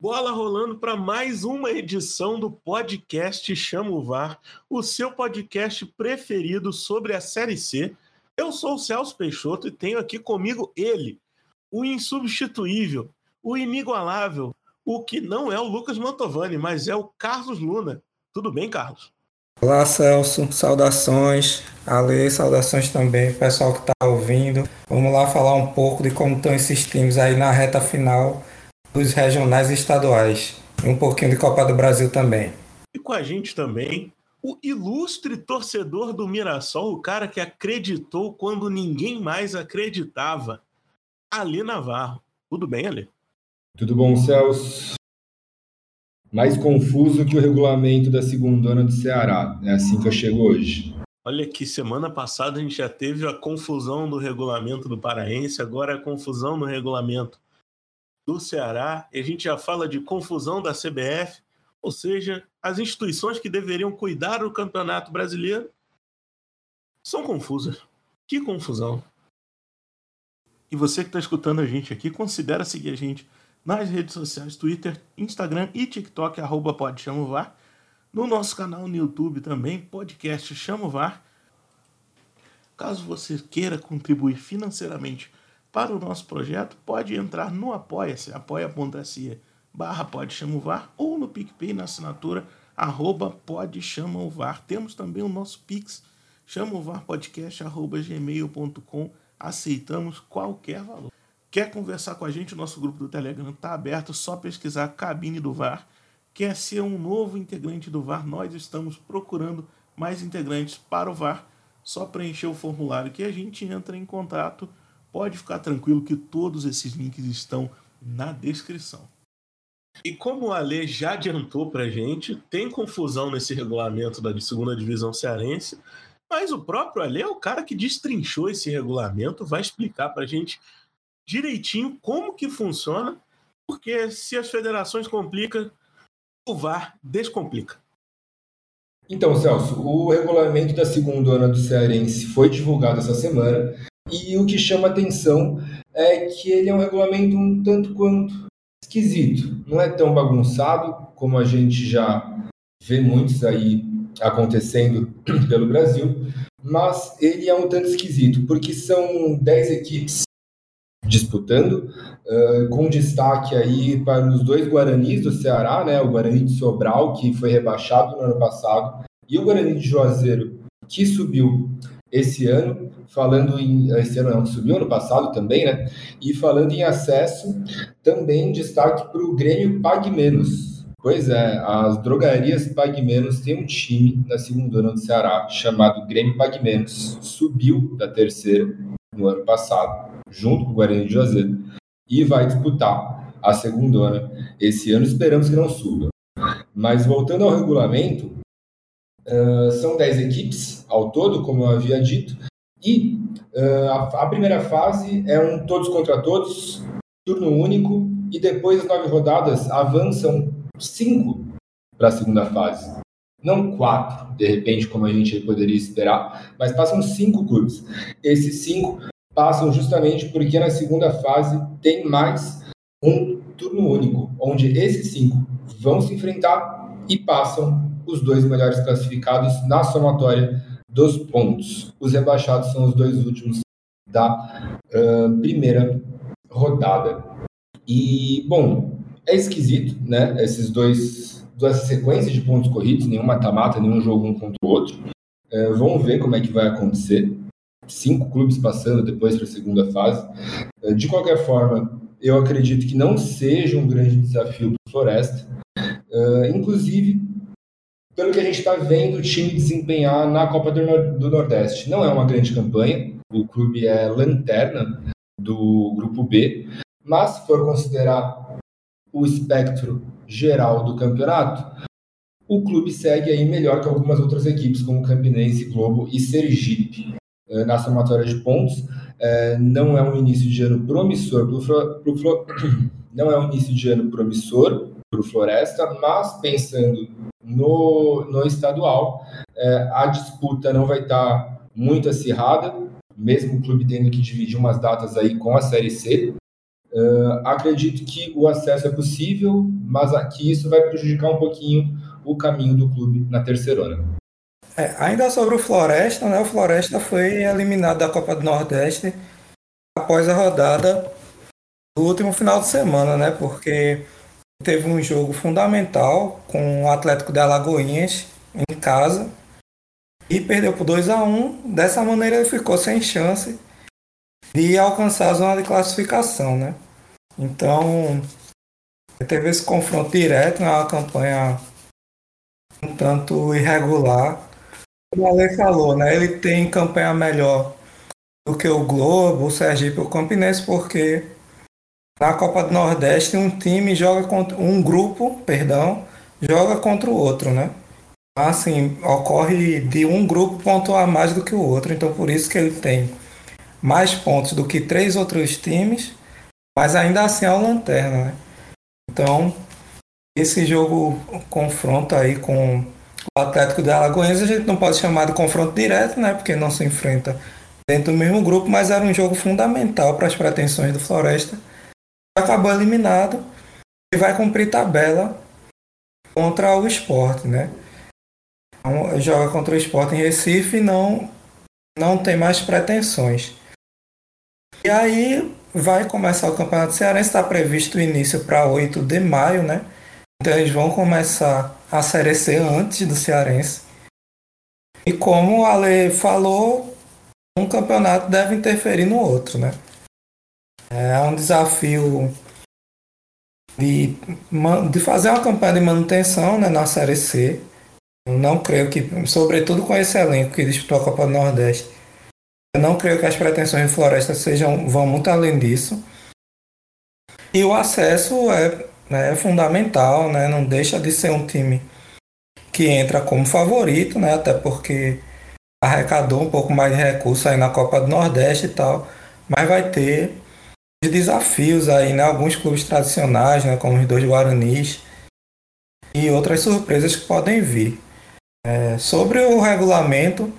Bola rolando para mais uma edição do podcast Chama o VAR, o seu podcast preferido sobre a Série C. Eu sou o Celso Peixoto e tenho aqui comigo ele, o insubstituível, o inigualável, o que não é o Lucas Mantovani, mas é o Carlos Luna. Tudo bem, Carlos? Olá, Celso. Saudações. Ale, saudações também, pessoal que está ouvindo. Vamos lá falar um pouco de como estão esses times aí na reta final dos regionais e estaduais. E um pouquinho de Copa do Brasil também. E com a gente também o ilustre torcedor do Mirassol, o cara que acreditou quando ninguém mais acreditava, Ali Navarro. Tudo bem, Ali? Tudo bom, Celso? Mais confuso que o regulamento da segunda ano do Ceará. É assim que eu chego hoje. Olha que semana passada a gente já teve a confusão do regulamento do Paraense, agora a confusão no regulamento do Ceará, e a gente já fala de confusão da CBF, ou seja, as instituições que deveriam cuidar do Campeonato Brasileiro são confusas. Que confusão. E você que está escutando a gente aqui, considera seguir a gente nas redes sociais, Twitter, Instagram e TikTok, arroba pode. No nosso canal no YouTube também, podcast Chamo VAR. Caso você queira contribuir financeiramente para o nosso projeto, pode entrar no Apoia-se, apoia.se barra pode VAR ou no PicPay na assinatura arroba pode VAR. Temos também o nosso Pix, chamovarpodcast arroba gmail.com. Aceitamos qualquer valor. Quer conversar com a gente? O nosso grupo do Telegram está aberto, só pesquisar Cabine do VAR. Quer ser um novo integrante do VAR? Nós estamos procurando mais integrantes para o VAR. Só preencher o formulário que a gente entra em contato Pode ficar tranquilo que todos esses links estão na descrição. E como o Ale já adiantou para gente, tem confusão nesse regulamento da segunda divisão cearense, mas o próprio Ale é o cara que destrinchou esse regulamento, vai explicar para gente direitinho como que funciona, porque se as federações complicam, o VAR descomplica. Então, Celso, o regulamento da segunda ano do Cearense foi divulgado essa semana e o que chama atenção é que ele é um regulamento um tanto quanto esquisito. Não é tão bagunçado como a gente já vê muitos aí acontecendo pelo Brasil, mas ele é um tanto esquisito, porque são 10 equipes disputando, uh, com destaque aí para os dois Guaranis do Ceará, né, o Guarani de Sobral, que foi rebaixado no ano passado, e o Guarani de Juazeiro, que subiu esse ano, falando em. Esse ano não, subiu ano passado também, né? E falando em acesso, também destaque para o Grêmio Pague Menos. Pois é, as drogarias Pague Menos tem um time na segunda ano do Ceará chamado Grêmio Pague Menos. Subiu da terceira no ano passado, junto com o Guarani de Juazeiro, e vai disputar a segunda ano esse ano. Esperamos que não suba. Mas voltando ao regulamento, uh, são 10 equipes ao todo, como eu havia dito, e uh, a, a, primeira fase é um todos contra todos, turno único, e depois das nove rodadas avançam cinco para a segunda fase. Não quatro, de repente, como a gente poderia esperar, mas passam cinco clubes. Esses cinco passam justamente porque na segunda fase tem mais um turno único, onde esses cinco vão se enfrentar e passam os dois melhores classificados na somatória dos pontos. Os rebaixados são os dois últimos da uh, primeira rodada. E, bom, é esquisito, né? Esses dois, duas sequências de pontos corridos, nenhum mata-mata, nenhum jogo um contra o outro. Uh, vamos ver como é que vai acontecer. Cinco clubes passando depois para a segunda fase. Uh, de qualquer forma, eu acredito que não seja um grande desafio para o Floresta. Uh, inclusive, pelo que a gente está vendo o time desempenhar na Copa do Nordeste. Não é uma grande campanha, o clube é lanterna do grupo B, mas se for considerar o espectro geral do campeonato, o clube segue aí melhor que algumas outras equipes, como Campinense, Globo e Sergipe. Eh, na somatória de pontos, eh, não é um início de ano promissor para o não é um início de ano promissor para o Floresta, mas pensando no, no estadual, é, a disputa não vai estar tá muito acirrada, mesmo o clube tendo que dividir umas datas aí com a Série C. Uh, acredito que o acesso é possível, mas aqui isso vai prejudicar um pouquinho o caminho do clube na terceirona. É, ainda sobre o Floresta, né? O Floresta foi eliminado da Copa do Nordeste após a rodada do último final de semana, né? Porque teve um jogo fundamental com o Atlético de Alagoinhas em casa e perdeu por 2 a 1 Dessa maneira ele ficou sem chance de alcançar a zona de classificação, né? Então teve esse confronto direto, né? uma campanha um tanto irregular. Como o Ale falou, né? Ele tem campanha melhor do que o Globo, o Sergipe o Campinense, porque na Copa do Nordeste um time joga contra um grupo, perdão, joga contra o outro, né? Assim, ocorre de um grupo pontuar mais do que o outro, então por isso que ele tem mais pontos do que três outros times, mas ainda assim é o lanterna, né? Então, esse jogo confronto aí com o Atlético de Alagoas, a gente não pode chamar de confronto direto, né? Porque não se enfrenta dentro do mesmo grupo, mas era um jogo fundamental para as pretensões do Floresta. Acabou eliminado e vai cumprir tabela contra o esporte, né? Então, joga contra o esporte em Recife e não, não tem mais pretensões. E aí vai começar o Campeonato Cearense, está previsto o início para 8 de maio, né? Então eles vão começar a Série C antes do Cearense. E como a lei falou, um campeonato deve interferir no outro, né? É um desafio de, de fazer uma campanha de manutenção né, na Série C. Eu não creio que, sobretudo com esse elenco que disputou a Copa do Nordeste, eu não creio que as pretensões de Floresta sejam, vão muito além disso. E o acesso é, né, é fundamental, né, não deixa de ser um time que entra como favorito, né, até porque arrecadou um pouco mais de recursos aí na Copa do Nordeste e tal, mas vai ter desafios aí, né? Alguns clubes tradicionais, né? Como os dois Guaranis e outras surpresas que podem vir. É, sobre o regulamento,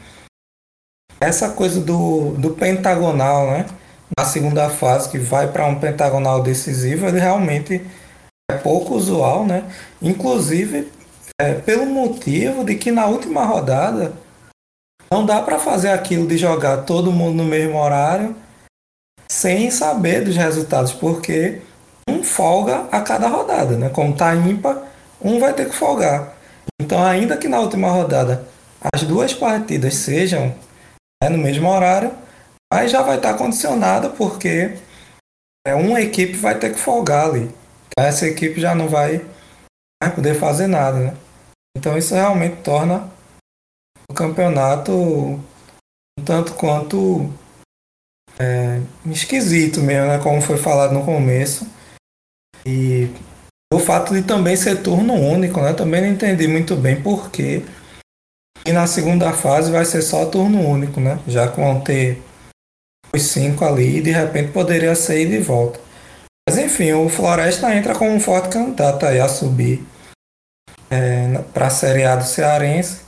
essa coisa do, do pentagonal, né? Na segunda fase, que vai para um pentagonal decisivo, ele realmente é pouco usual, né? Inclusive, é, pelo motivo de que na última rodada não dá para fazer aquilo de jogar todo mundo no mesmo horário sem saber dos resultados, porque um folga a cada rodada, né? Como tá ímpar, um vai ter que folgar. Então, ainda que na última rodada as duas partidas sejam né, no mesmo horário, mas já vai estar tá porque é, uma equipe vai ter que folgar ali. Então, essa equipe já não vai, vai poder fazer nada, né? Então, isso realmente torna o campeonato um tanto quanto é, esquisito mesmo, né? Como foi falado no começo. E o fato de também ser turno único, né? Também não entendi muito bem por quê. E na segunda fase vai ser só turno único, né? Já que vão ter os cinco ali e de repente poderia sair de volta. Mas enfim, o Floresta entra como um forte candidato aí a subir é, para a Série A do Cearense.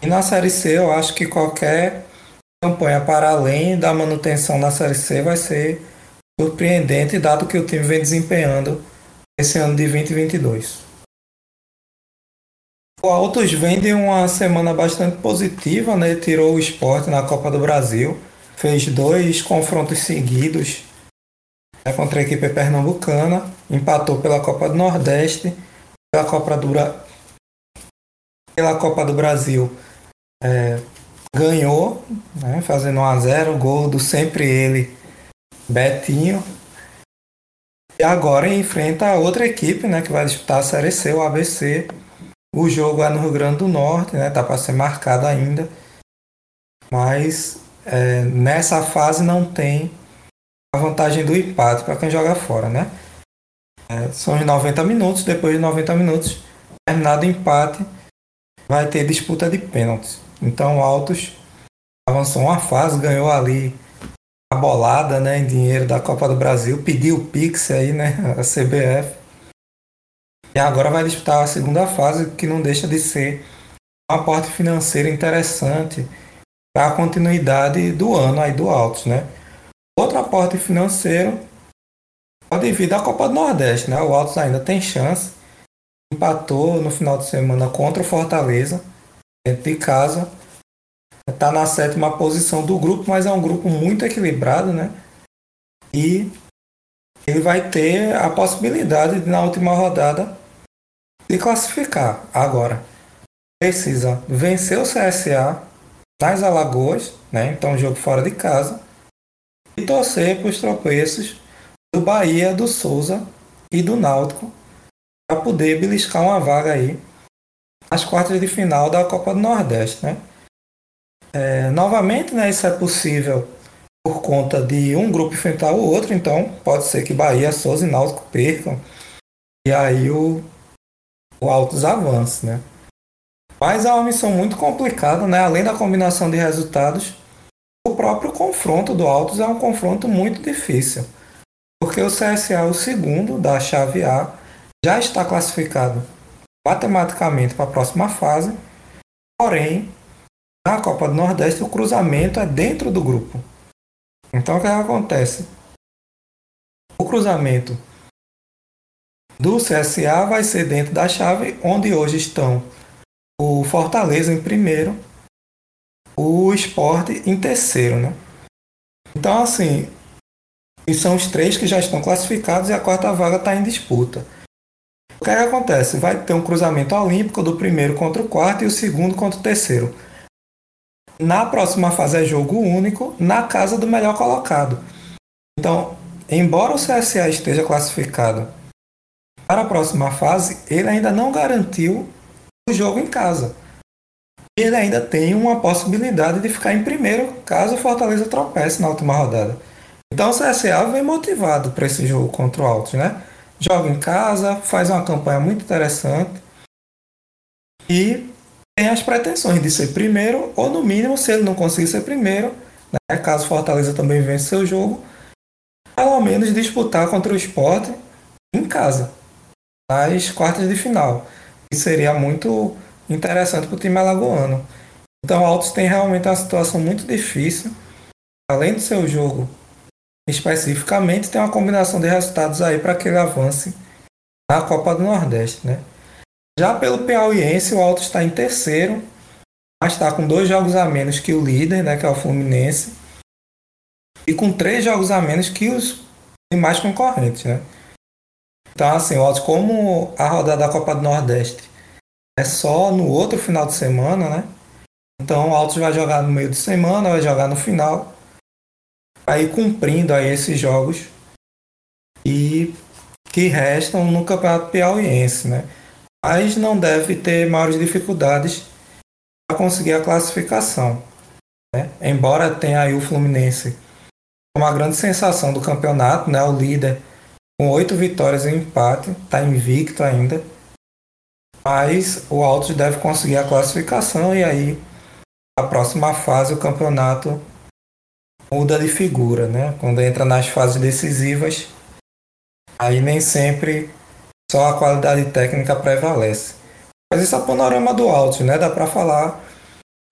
E na Série C eu acho que qualquer campanha para além da manutenção na Série C vai ser surpreendente, dado que o time vem desempenhando esse ano de 2022. O Autos vem de uma semana bastante positiva, né? tirou o esporte na Copa do Brasil, fez dois confrontos seguidos né, contra a equipe pernambucana, empatou pela Copa do Nordeste, pela Copa do, pela Copa do Brasil é, ganhou, né, fazendo 1 a 0 gol do sempre ele, Betinho. E agora enfrenta outra equipe, né, que vai disputar a Série C, o ABC. O jogo é no Rio Grande do Norte, né, tá para ser marcado ainda. Mas é, nessa fase não tem a vantagem do empate para quem joga fora, né? É, são os 90 minutos, depois de 90 minutos, terminado o empate, vai ter disputa de pênaltis. Então o Altos avançou uma fase, ganhou ali a bolada né, em dinheiro da Copa do Brasil, pediu o Pix aí, né? A CBF. E agora vai disputar a segunda fase, que não deixa de ser um aporte financeiro interessante para a continuidade do ano aí do Altos, né? Outro aporte financeiro devido à Copa do Nordeste, né? O Altos ainda tem chance. Empatou no final de semana contra o Fortaleza, dentro de casa. Está na sétima posição do grupo, mas é um grupo muito equilibrado, né? E ele vai ter a possibilidade de, na última rodada, se classificar. Agora, precisa vencer o CSA nas Alagoas, né? Então, jogo fora de casa, e torcer para os tropeços do Bahia, do Souza e do Náutico para poder beliscar uma vaga aí nas quartas de final da Copa do Nordeste, né? É, novamente, né, isso é possível por conta de um grupo enfrentar o outro, então pode ser que Bahia, Souza e Náutico percam e aí o, o Altos avance, né? Mas é uma missão muito complicada, né? Além da combinação de resultados, o próprio confronto do Altos é um confronto muito difícil porque o CSA, o segundo da chave A, já está classificado matematicamente para a próxima fase, porém, na Copa do Nordeste o cruzamento é dentro do grupo. Então o que, é acontece? O cruzamento do CSA vai ser dentro da chave onde hoje estão o Fortaleza em primeiro, o Sport em terceiro, né? Então assim, são os três que já estão classificados e a quarta vaga está em disputa. O que, é que acontece? Vai ter um cruzamento olímpico do primeiro contra o quarto e o segundo contra o terceiro. Na próxima fase é jogo único na casa do melhor colocado. Então, embora o CSA esteja classificado para a próxima fase, ele ainda não garantiu o jogo em casa. Ele ainda tem uma possibilidade de ficar em primeiro caso o Fortaleza tropece na última rodada. Então o CSA vem motivado para esse jogo contra o Altos, né? Joga em casa, faz uma campanha muito interessante e tem as pretensões de ser primeiro, ou no mínimo, se ele não conseguir ser primeiro, né, caso Fortaleza também vença seu jogo, pelo menos disputar contra o esporte em casa, nas quartas de final. E seria muito interessante para o time alagoano. Então o Altos tem realmente uma situação muito difícil. Além do seu jogo especificamente tem uma combinação de resultados aí para que ele avance na Copa do Nordeste, né? Já pelo Piauiense, o Alto está em terceiro, mas está com dois jogos a menos que o líder, né, que é o Fluminense, e com três jogos a menos que os demais concorrentes, né? Então, assim, o Alto, como a rodada da Copa do Nordeste é só no outro final de semana, né? Então, o Alto vai jogar no meio de semana, vai jogar no final aí cumprindo aí esses jogos e que restam no Campeonato Piauiense, né? Mas não deve ter maiores dificuldades para conseguir a classificação. Né? Embora tenha aí o Fluminense uma grande sensação do campeonato, né? O líder com oito vitórias e um empate, está invicto ainda. Mas o Altos deve conseguir a classificação e aí a próxima fase o campeonato muda de figura, né? Quando entra nas fases decisivas, aí nem sempre só a qualidade técnica prevalece. Mas esse é o panorama do Altos, né? Dá para falar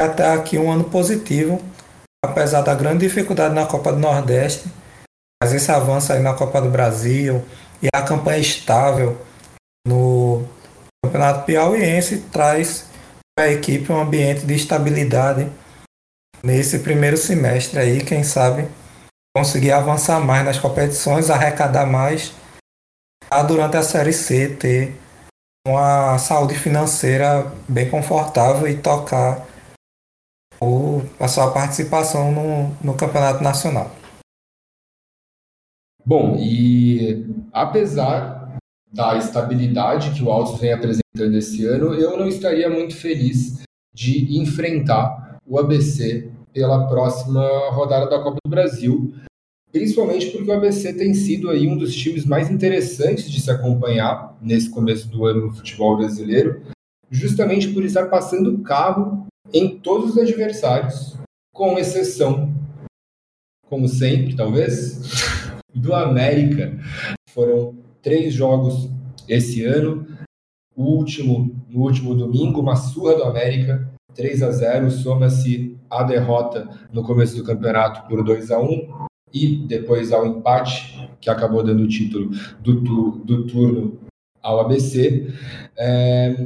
até aqui um ano positivo, apesar da grande dificuldade na Copa do Nordeste, mas esse avanço aí na Copa do Brasil e a campanha estável no Campeonato Piauiense traz para a equipe um ambiente de estabilidade nesse primeiro semestre aí, quem sabe conseguir avançar mais nas competições, arrecadar mais, a durante a Série C ter uma saúde financeira bem confortável e tocar o, a sua participação no, no campeonato nacional. Bom, e apesar da estabilidade que o Altos vem apresentando esse ano, eu não estaria muito feliz de enfrentar o ABC pela próxima rodada da Copa do Brasil, principalmente porque o ABC tem sido aí um dos times mais interessantes de se acompanhar nesse começo do ano no futebol brasileiro, justamente por estar passando carro em todos os adversários, com exceção, como sempre, talvez, do América. Foram três jogos esse ano. O último, no último domingo, uma surra do América, 3 a 0 soma-se a derrota no começo do campeonato por 2 a 1 e depois ao empate que acabou dando o título do, do turno ao ABC. É,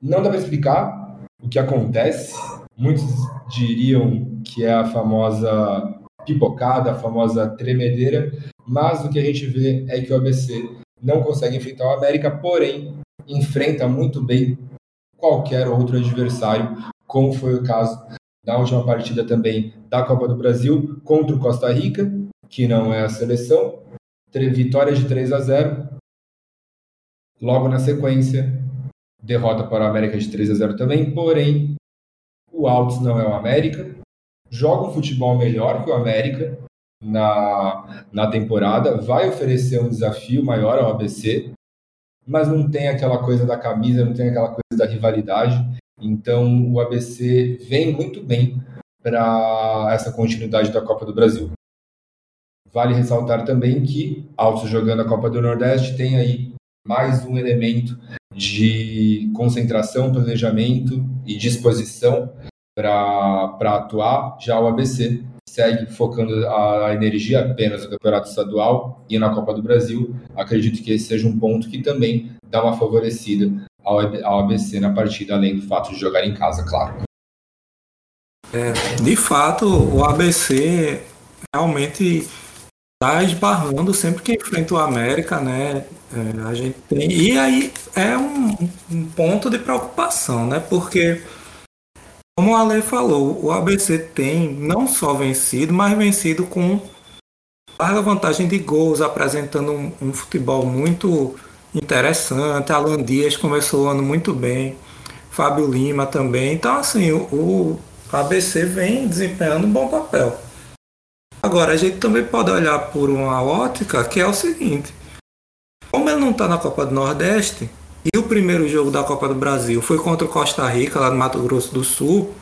não dá para explicar o que acontece. Muitos diriam que é a famosa pipocada, a famosa tremedeira, mas o que a gente vê é que o ABC não consegue enfrentar o América, porém enfrenta muito bem qualquer outro adversário, como foi o caso da última partida também da Copa do Brasil contra o Costa Rica, que não é a seleção, vitória de 3 a 0. Logo na sequência, derrota para o América de 3 a 0 também, porém o Altos não é o América, joga um futebol melhor que o América na, na temporada, vai oferecer um desafio maior ao ABC, mas não tem aquela coisa da camisa, não tem aquela coisa da rivalidade. Então o ABC vem muito bem para essa continuidade da Copa do Brasil. Vale ressaltar também que Altos jogando a Copa do Nordeste tem aí mais um elemento de concentração, planejamento e disposição para atuar. Já o ABC segue focando a energia apenas no Campeonato Estadual e na Copa do Brasil. Acredito que esse seja um ponto que também dá uma favorecida ao, ABC na partida, além do fato de jogar em casa, claro. É, de fato, o ABC realmente está esbarrando sempre que enfrenta o América, né? É, a gente tem, e aí é um, um, ponto de preocupação, né? Porque, como o Ale falou, o ABC tem não só vencido, mas vencido com larga vantagem de gols, apresentando um, um futebol muito interessante. Alan Dias começou o ano muito bem, Fábio Lima também. Então, assim, o, o ABC vem desempenhando um bom papel. Agora, a gente também pode olhar por uma ótica que é o seguinte: como ele não está na Copa do Nordeste, e o primeiro jogo da Copa do Brasil foi contra o Costa Rica, lá no Mato Grosso do Sul,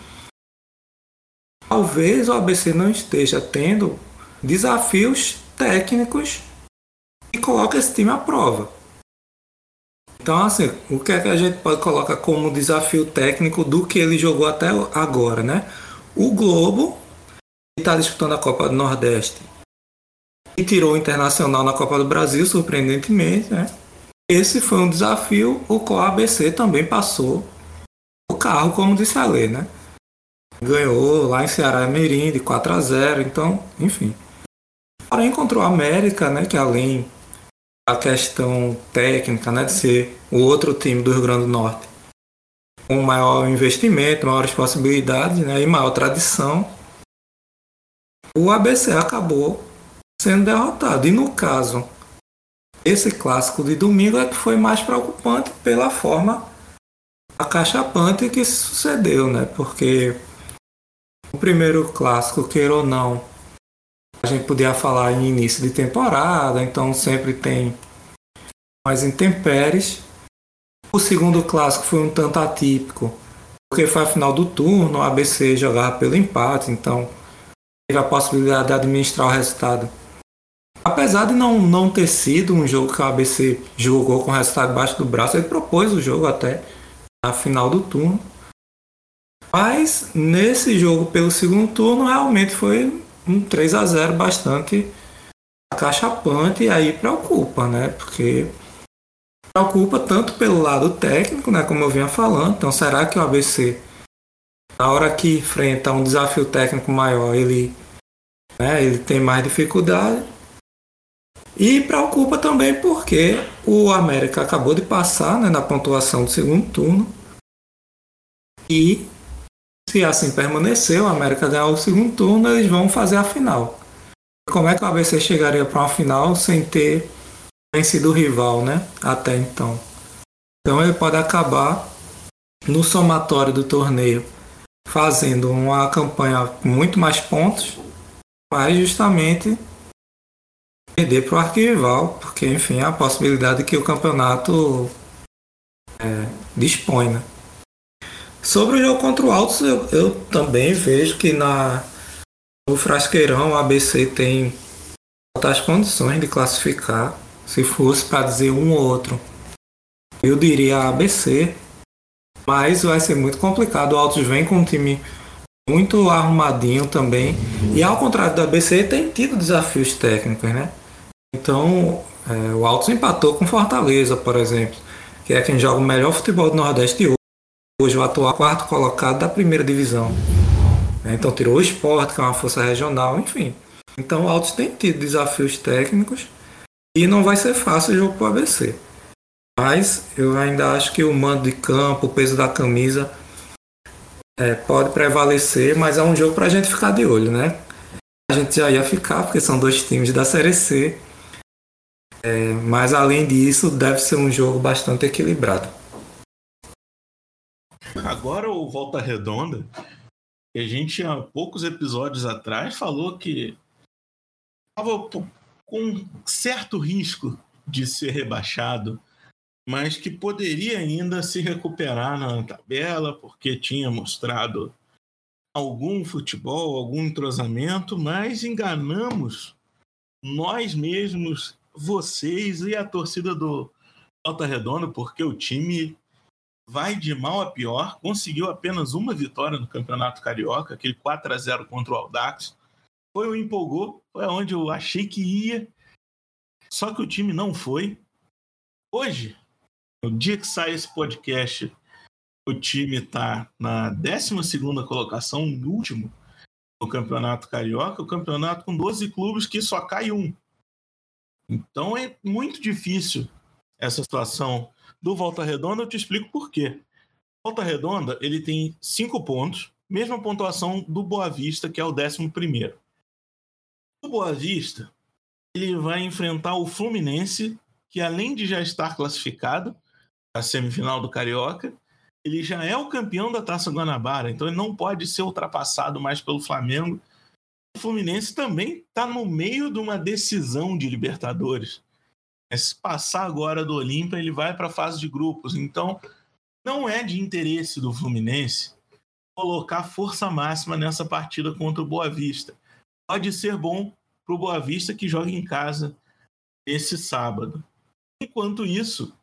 talvez o ABC não esteja tendo desafios técnicos que colocam esse time à prova. Então, assim, o que é que a gente pode colocar como desafio técnico do que ele jogou até agora, né? O Globo está disputando a Copa do Nordeste e tirou o Internacional na Copa do Brasil, surpreendentemente, né? Esse foi um desafio o qual a ABC também passou o carro, como disse a lei, né? Ganhou lá em Ceará Mirim de 4 a 0, então, enfim. Porém, encontrou a América, né? Que além a questão técnica, né, de ser o outro time do Rio Grande do Norte com maior investimento, maiores possibilidades né, e maior tradição, o ABC acabou sendo derrotado. E no caso, esse clássico de domingo é que foi mais preocupante pela forma acachapante que sucedeu, né? Porque o primeiro clássico, queira ou não, a gente podia falar em início de temporada, então sempre tem mais intempéries. O segundo clássico foi um tanto atípico, porque foi a final do turno, o ABC jogava pelo empate, então teve a possibilidade de administrar o resultado. Apesar de não, não ter sido um jogo que o ABC jogou com o resultado debaixo do braço, ele propôs o jogo até na final do turno. Mas nesse jogo pelo segundo turno realmente foi um 3 a 0 bastante acachapante e aí preocupa, né? Porque preocupa tanto pelo lado técnico, né, como eu vinha falando. Então, será que o ABC na hora que enfrenta um desafio técnico maior, ele né, ele tem mais dificuldade? E preocupa também porque o América acabou de passar né, na pontuação do segundo turno. E se assim permanecer, o América ganhar o segundo turno, eles vão fazer a final. Como é que o ABC chegaria para uma final sem ter vencido o rival, né? Até então. Então ele pode acabar no somatório do torneio fazendo uma campanha com muito mais pontos, mas justamente perder para o arquival, porque enfim, é a possibilidade que o campeonato é, dispõe. Né? Sobre o jogo contra o Altos, eu, eu também vejo que na, no Frasqueirão o ABC tem as condições de classificar. Se fosse para dizer um ou outro, eu diria ABC, mas vai ser muito complicado. O Altos vem com um time muito arrumadinho também. E ao contrário do ABC, tem tido desafios técnicos, né? Então, é, o Altos empatou com Fortaleza, por exemplo, que é quem joga o melhor futebol do Nordeste hoje, hoje o atual quarto colocado da primeira divisão. É, então tirou o esporte, que é uma força regional, enfim. Então o Altos tem tido desafios técnicos e não vai ser fácil o jogo para o ABC. Mas eu ainda acho que o mando de campo, o peso da camisa é, pode prevalecer, mas é um jogo para a gente ficar de olho, né? A gente já ia ficar, porque são dois times da Série C. É, mas além disso, deve ser um jogo bastante equilibrado. Agora o Volta Redonda, a gente há poucos episódios atrás falou que estava com certo risco de ser rebaixado mas que poderia ainda se recuperar na tabela, porque tinha mostrado algum futebol, algum entrosamento, mas enganamos nós mesmos, vocês e a torcida do Alta Redonda, porque o time vai de mal a pior, conseguiu apenas uma vitória no Campeonato Carioca, aquele 4 a 0 contra o Aldax. Foi o empolgou, foi onde eu achei que ia, só que o time não foi. Hoje, no dia que sai esse podcast, o time está na 12 colocação, último no Campeonato Carioca, o campeonato com 12 clubes que só cai um. Então é muito difícil essa situação do Volta Redonda. Eu te explico por quê. Volta Redonda ele tem cinco pontos, mesma pontuação do Boa Vista, que é o 11 primeiro. O Boa Vista ele vai enfrentar o Fluminense, que além de já estar classificado, a semifinal do Carioca, ele já é o campeão da Taça Guanabara, então ele não pode ser ultrapassado mais pelo Flamengo. O Fluminense também está no meio de uma decisão de Libertadores. É se passar agora do Olímpia, ele vai para a fase de grupos. Então, não é de interesse do Fluminense colocar força máxima nessa partida contra o Boa Vista. Pode ser bom para o Boa Vista que joga em casa esse sábado. Enquanto isso,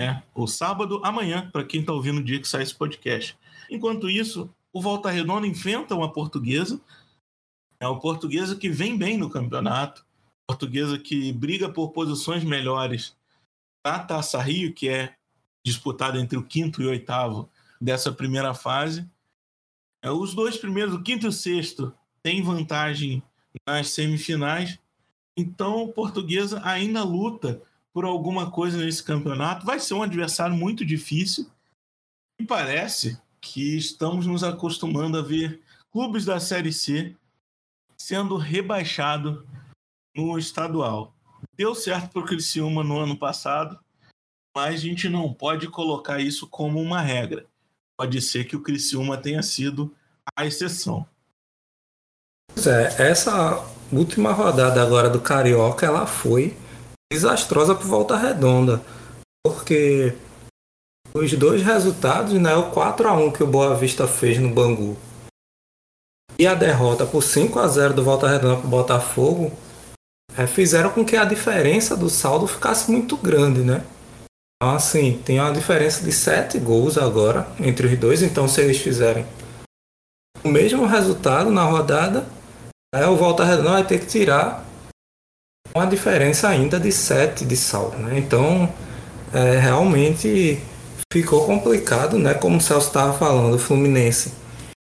né? O sábado, amanhã, para quem está ouvindo o dia que sai esse podcast. Enquanto isso, o Volta Redonda enfrenta uma portuguesa, é o portuguesa que vem bem no campeonato, portuguesa que briga por posições melhores na Taça Rio, que é disputada entre o quinto e o oitavo dessa primeira fase. É, os dois primeiros, o quinto e o sexto, têm vantagem nas semifinais. Então, o portuguesa ainda luta por alguma coisa nesse campeonato. Vai ser um adversário muito difícil. E parece que estamos nos acostumando a ver clubes da Série C sendo rebaixado no estadual. Deu certo para o Criciúma no ano passado, mas a gente não pode colocar isso como uma regra. Pode ser que o Criciúma tenha sido a exceção. Pois é, essa última rodada agora do Carioca, ela foi desastrosa por Volta Redonda, porque os dois resultados, né, o 4 a 1 que o Boa Vista fez no Bangu e a derrota por 5 a 0 do Volta Redonda para o Botafogo, é, fizeram com que a diferença do saldo ficasse muito grande, né? Então, assim, tem uma diferença de 7 gols agora entre os dois, então se eles fizerem o mesmo resultado na rodada, é, o Volta Redonda vai ter que tirar uma diferença ainda de 7 de saldo. Né? Então, é, realmente ficou complicado, né? como o Celso estava falando, o Fluminense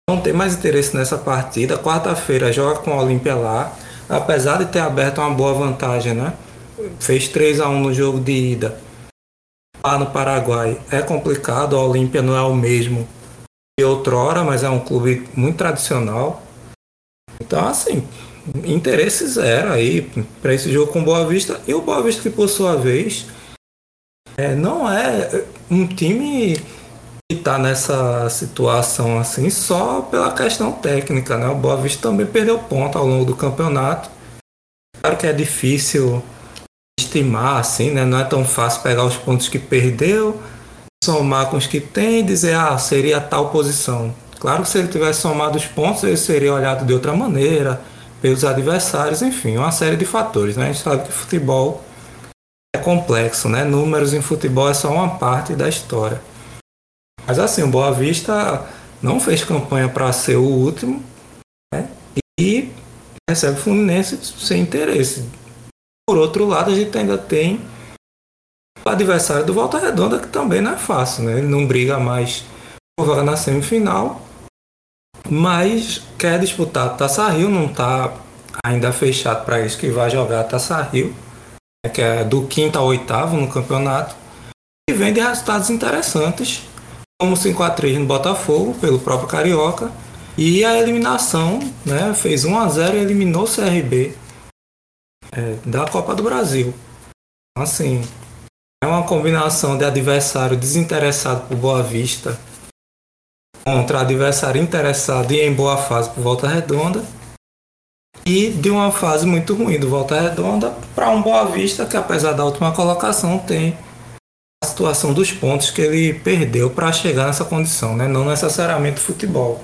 não tem mais interesse nessa partida. Quarta-feira joga com a Olímpia lá, apesar de ter aberto uma boa vantagem, né? Fez 3 a 1 no jogo de ida. Lá no Paraguai é complicado, a Olímpia não é o mesmo de outrora, mas é um clube muito tradicional. Então, assim, interesse zero aí para esse jogo com Boa Vista. E o Boa Vista, que por sua vez, é, não é um time está nessa situação assim só pela questão técnica. Né? O Boa Vista também perdeu ponto ao longo do campeonato. Claro que é difícil estimar, assim, né? não é tão fácil pegar os pontos que perdeu, somar com os que tem e dizer, ah, seria tal posição. Claro que se ele tivesse somado os pontos, ele seria olhado de outra maneira pelos adversários, enfim, uma série de fatores. Né? A gente sabe que futebol é complexo, né? Números em futebol é só uma parte da história. Mas assim, o Boa Vista não fez campanha para ser o último né? e recebe o Fluminense sem interesse. Por outro lado, a gente ainda tem o adversário do Volta Redonda, que também não é fácil, né? Ele não briga mais por vaga na semifinal, mas quer disputar a Taça Rio, não está ainda fechado para isso que vai jogar a Taça Rio, né? que é do quinto ao oitavo no campeonato, e vem de resultados interessantes, como 5 a 3 no Botafogo, pelo próprio Carioca, e a eliminação, né? Fez 1 a 0 e eliminou o CRB é, da Copa do Brasil. Assim, é uma combinação de adversário desinteressado por Boa Vista contra adversário interessado e em boa fase por Volta Redonda e de uma fase muito ruim do Volta Redonda para um Boa Vista que apesar da última colocação tem a situação dos pontos que ele perdeu para chegar nessa condição, né? não necessariamente futebol.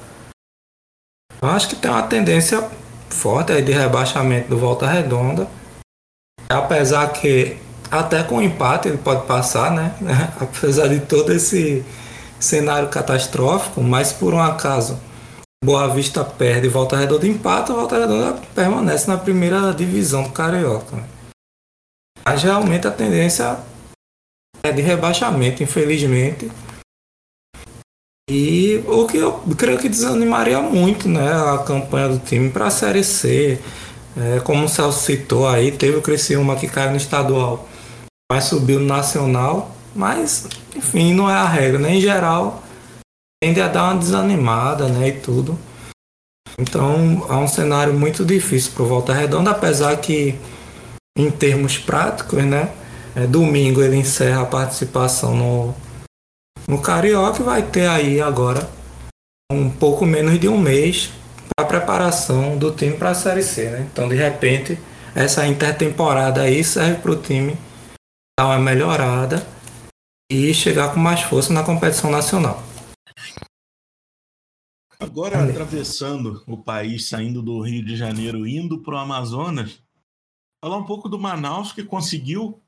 Eu acho que tem uma tendência forte aí de rebaixamento do Volta Redonda, apesar que até com empate ele pode passar, né? Apesar de todo esse cenário catastrófico, mas por um acaso Boa Vista perde Volta Redonda empata, Volta Redonda permanece na primeira divisão do Carioca. Mas realmente a tendência é de rebaixamento, infelizmente. E o que eu creio que desanimaria muito né, a campanha do time para a Série C. É, como o Celso citou aí, teve o Criciúma que caiu no estadual mas subiu no nacional. Mas, enfim, não é a regra, né? Em geral, tende a dar uma desanimada, né? E tudo. Então, é um cenário muito difícil para o Volta Redonda, apesar que, em termos práticos, né? É, domingo ele encerra a participação no, no Carioca e vai ter aí agora um pouco menos de um mês para preparação do time para a Série C, né? Então, de repente, essa intertemporada aí serve para o time dar uma melhorada e chegar com mais força na competição nacional. Agora, atravessando o país, saindo do Rio de Janeiro, indo para o Amazonas, falar um pouco do Manaus que conseguiu.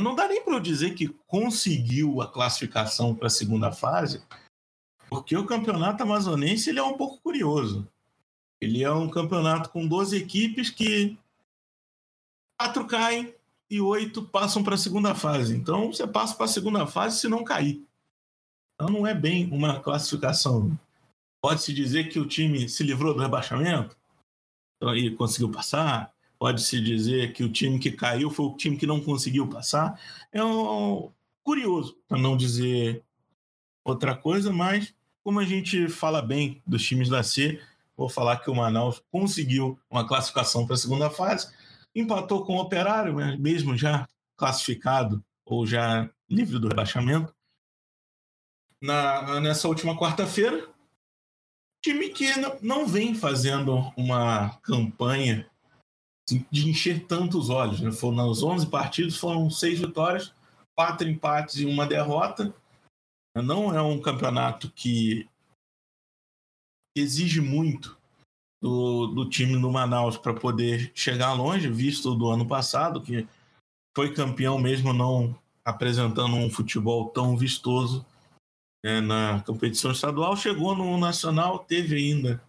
Não dá nem para eu dizer que conseguiu a classificação para a segunda fase, porque o campeonato amazonense ele é um pouco curioso. Ele é um campeonato com 12 equipes que quatro caem, e oito passam para a segunda fase. Então você passa para a segunda fase se não cair. Então não é bem uma classificação. Pode-se dizer que o time se livrou do rebaixamento então, e conseguiu passar. Pode-se dizer que o time que caiu foi o time que não conseguiu passar. É um... curioso, para não dizer outra coisa, mas como a gente fala bem dos times da C, vou falar que o Manaus conseguiu uma classificação para a segunda fase empatou com o Operário, né, mesmo já classificado ou já livre do rebaixamento. Na, nessa última quarta-feira, time que não vem fazendo uma campanha de encher tantos olhos. Né? Foram, nos 11 partidos foram seis vitórias, quatro empates e uma derrota. Não é um campeonato que exige muito do, do time do Manaus para poder chegar longe, visto do ano passado, que foi campeão mesmo não apresentando um futebol tão vistoso né, na competição estadual, chegou no nacional, teve ainda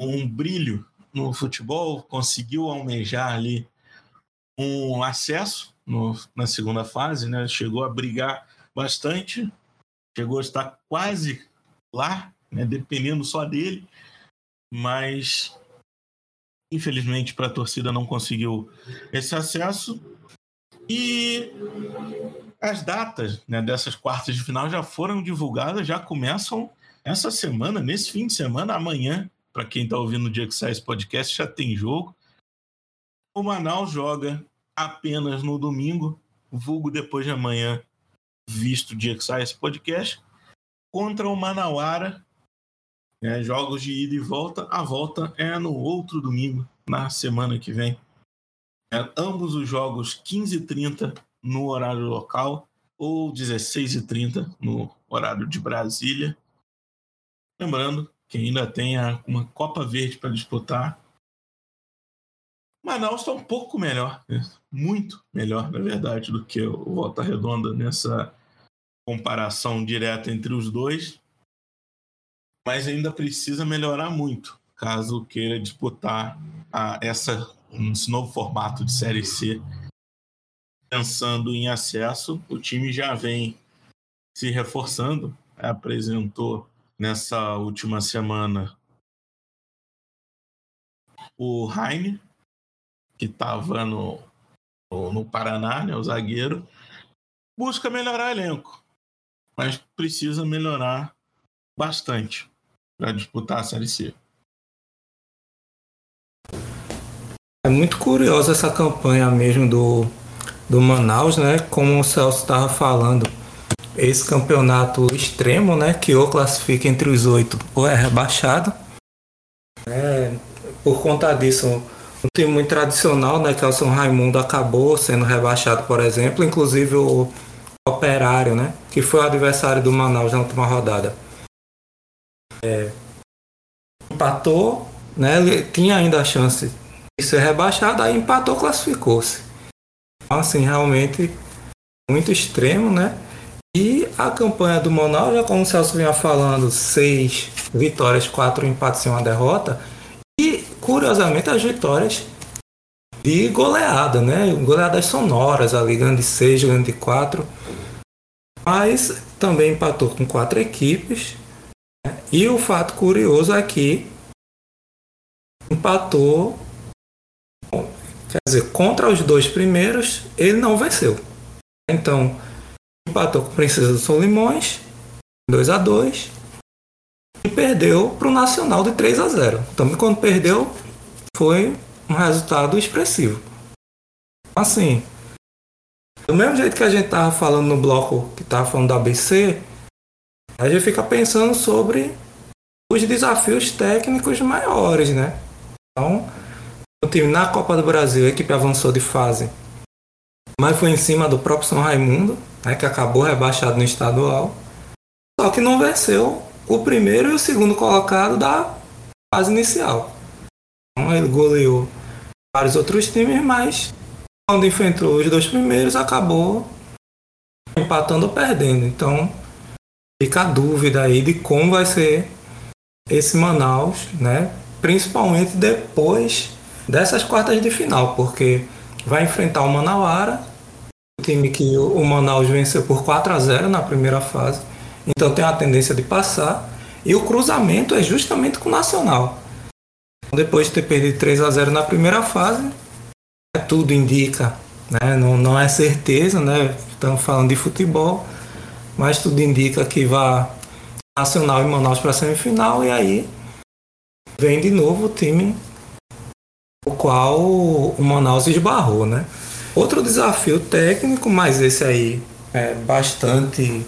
um brilho no futebol, conseguiu almejar ali um acesso no, na segunda fase, né? chegou a brigar bastante, chegou a estar quase lá, né? dependendo só dele, mas infelizmente para a torcida não conseguiu esse acesso. E as datas né, dessas quartas de final já foram divulgadas, já começam essa semana, nesse fim de semana, amanhã. Para quem está ouvindo o dia que sai esse podcast, já tem jogo. O Manaus joga apenas no domingo, vulgo depois de amanhã, visto o dia que sai esse podcast, contra o Manauara, é, jogos de ida e volta. A volta é no outro domingo, na semana que vem. É, ambos os jogos 15h30 no horário local ou 16h30 no horário de Brasília. Lembrando que ainda tem uma Copa Verde para disputar. Manaus está um pouco melhor, né? muito melhor, na verdade, do que o Volta Redonda nessa comparação direta entre os dois mas ainda precisa melhorar muito caso queira disputar a, essa, esse novo formato de Série C pensando em acesso, o time já vem se reforçando, apresentou nessa última semana o Heine, que estava no, no Paraná, né, o zagueiro, busca melhorar elenco, mas precisa melhorar bastante para disputar a Série C. É muito curiosa essa campanha mesmo do, do Manaus, né? Como o Celso estava falando, esse campeonato extremo, né? Que ou classifica entre os oito ou é rebaixado. É, por conta disso, um time muito tradicional, né? Que é o São Raimundo acabou sendo rebaixado, por exemplo. Inclusive o Operário, né? Que foi o adversário do Manaus na última rodada. É, empatou, né? Ele tinha ainda a chance de ser rebaixado, aí empatou, classificou-se. Então, assim, realmente muito extremo, né? E a campanha do Manaus, já como o Celso vinha falando, seis vitórias, quatro empates e uma derrota. E, curiosamente, as vitórias de goleada, né? Goleadas sonoras ali, grande seis, grande quatro. Mas também empatou com quatro equipes. Né? E o fato curioso é que empatou, quer dizer, contra os dois primeiros, ele não venceu. Então, empatou com o Princesa do Solimões, 2 a 2 e perdeu para o Nacional de 3 a 0 Também quando perdeu, foi um resultado expressivo. Assim, do mesmo jeito que a gente tava falando no bloco que tava falando da ABC, a gente fica pensando sobre os desafios técnicos maiores, né? Então, o time na Copa do Brasil, a equipe avançou de fase, mas foi em cima do próprio São Raimundo, né, que acabou rebaixado no estadual. Só que não venceu o primeiro e o segundo colocado da fase inicial. Então, ele goleou vários outros times, mas quando enfrentou os dois primeiros, acabou empatando ou perdendo. Então, fica a dúvida aí de como vai ser esse Manaus, né? Principalmente depois dessas quartas de final, porque vai enfrentar o Manauara, o time que o Manaus venceu por 4 a 0 na primeira fase, então tem a tendência de passar, e o cruzamento é justamente com o Nacional. Depois de ter perdido 3 a 0 na primeira fase, é tudo indica, né? não, não é certeza, né? estamos falando de futebol, mas tudo indica que vai Nacional e Manaus para a semifinal, e aí vem de novo o time o qual o Manaus esbarrou, né? Outro desafio técnico, mas esse aí é bastante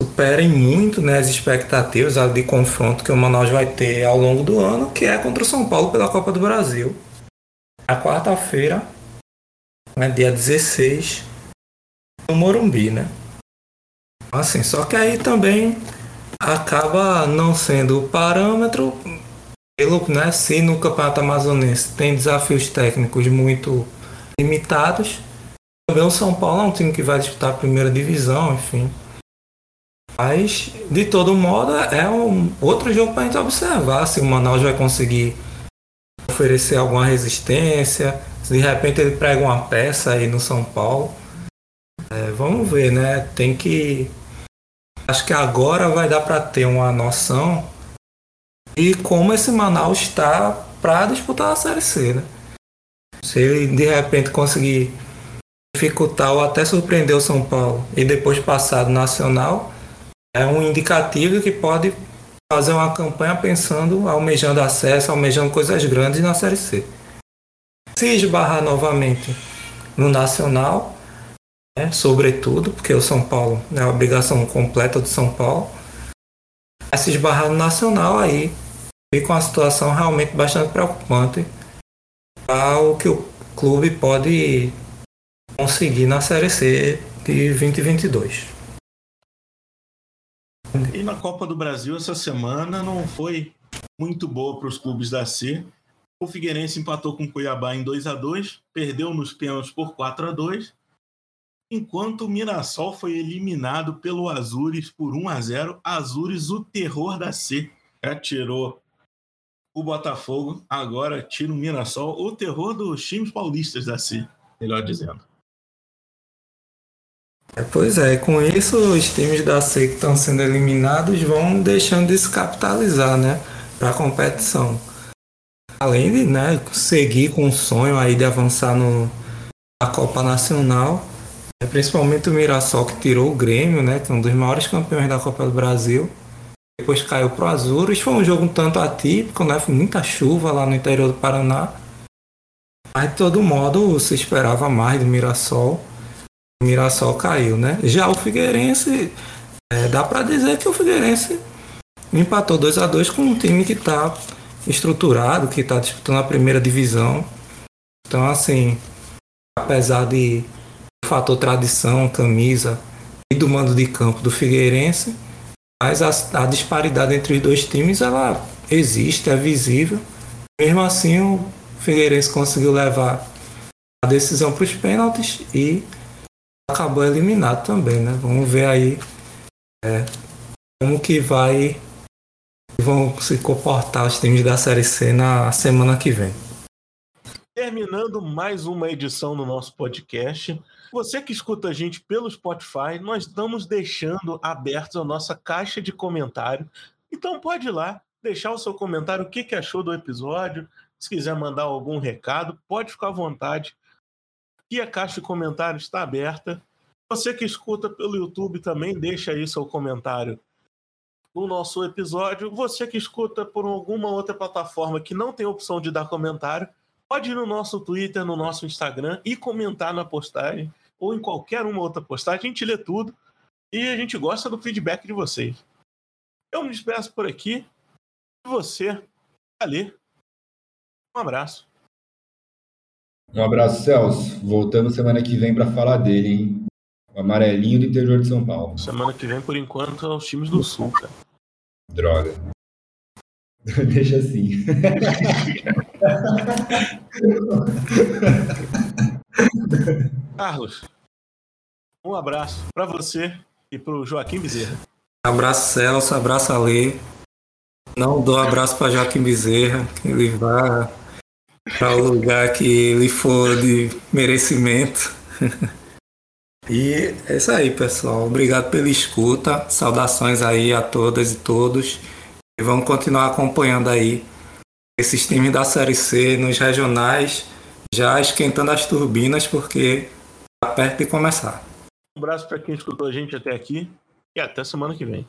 superem muito né, as expectativas de confronto que o Manaus vai ter ao longo do ano, que é contra o São Paulo pela Copa do Brasil. A quarta-feira, né, dia 16, no Morumbi, né? Assim, só que aí também acaba não sendo o parâmetro pelo, né, se no Campeonato Amazonense tem desafios técnicos muito limitados, também o São Paulo é um time que vai disputar a primeira divisão, enfim. Mas, de todo modo, é um outro jogo para a gente observar se o Manaus vai conseguir oferecer alguma resistência, se de repente ele prega uma peça aí no São Paulo. É, vamos ver, né? Tem que. Acho que agora vai dar para ter uma noção e como esse Manaus está para disputar a Série C, né? Se ele de repente conseguir dificultar ou até surpreender o São Paulo e depois passar do Nacional, é um indicativo que pode fazer uma campanha pensando, almejando acesso, almejando coisas grandes na Série C. Se esbarrar novamente no Nacional, né, sobretudo, porque o São Paulo é a obrigação completa do São Paulo, se esbarrar no Nacional aí fica uma situação realmente bastante preocupante para o que o clube pode conseguir na Série C de 2022. E na Copa do Brasil essa semana não foi muito boa para os clubes da C. O Figueirense empatou com o Cuiabá em 2 a 2 perdeu nos pênaltis por 4 a 2 enquanto o Mirassol foi eliminado pelo Azures por 1 a 0 Azures, o terror da C, já tirou o Botafogo, agora tira o Mirassol, o terror dos times paulistas da C, melhor dizendo. Pois é, com isso os times da C que estão sendo eliminados vão deixando de se capitalizar, né, para a competição. Além de, né, seguir com o sonho aí de avançar no, na Copa Nacional, né, principalmente o Mirassol que tirou o Grêmio, né, que é um dos maiores campeões da Copa do Brasil. Depois caiu pro Azures, foi um jogo um tanto atípico, né, foi muita chuva lá no interior do Paraná. Mas de todo modo se esperava mais do Mirassol. O Mirassol caiu, né? Já o Figueirense, é, dá para dizer que o Figueirense empatou 2 a 2 com um time que está estruturado, que está disputando a primeira divisão. Então, assim, apesar de fator tradição, camisa e do mando de campo do Figueirense, mas a, a disparidade entre os dois times ela existe, é visível. Mesmo assim, o Figueirense conseguiu levar a decisão para os pênaltis e acabou eliminado também, né? Vamos ver aí é, como que vai vão se comportar os times da Série C na semana que vem. Terminando mais uma edição do nosso podcast. Você que escuta a gente pelo Spotify, nós estamos deixando abertos a nossa caixa de comentário. Então pode ir lá, deixar o seu comentário, o que, que achou do episódio. Se quiser mandar algum recado, pode ficar à vontade. E a caixa de comentários está aberta. Você que escuta pelo YouTube também, deixa aí seu comentário no nosso episódio. Você que escuta por alguma outra plataforma que não tem opção de dar comentário, pode ir no nosso Twitter, no nosso Instagram e comentar na postagem ou em qualquer uma outra postagem. A gente lê tudo e a gente gosta do feedback de vocês. Eu me despeço por aqui. E você, ali. Um abraço. Um abraço, Celso. Voltamos semana que vem para falar dele, hein? O amarelinho do interior de São Paulo. Semana que vem, por enquanto, é os times do Sul, cara. Droga. Deixa assim. Carlos, um abraço para você e para o Joaquim Bezerra. Abraço, Celso. Abraço, Alê. Não dou abraço para Joaquim Bezerra, que ele vá para o lugar que ele for de merecimento. E é isso aí, pessoal. Obrigado pela escuta. Saudações aí a todas e todos. E vamos continuar acompanhando aí esses times da Série C nos regionais, já esquentando as turbinas, porque perto de começar. Um abraço para quem escutou a gente até aqui e até semana que vem.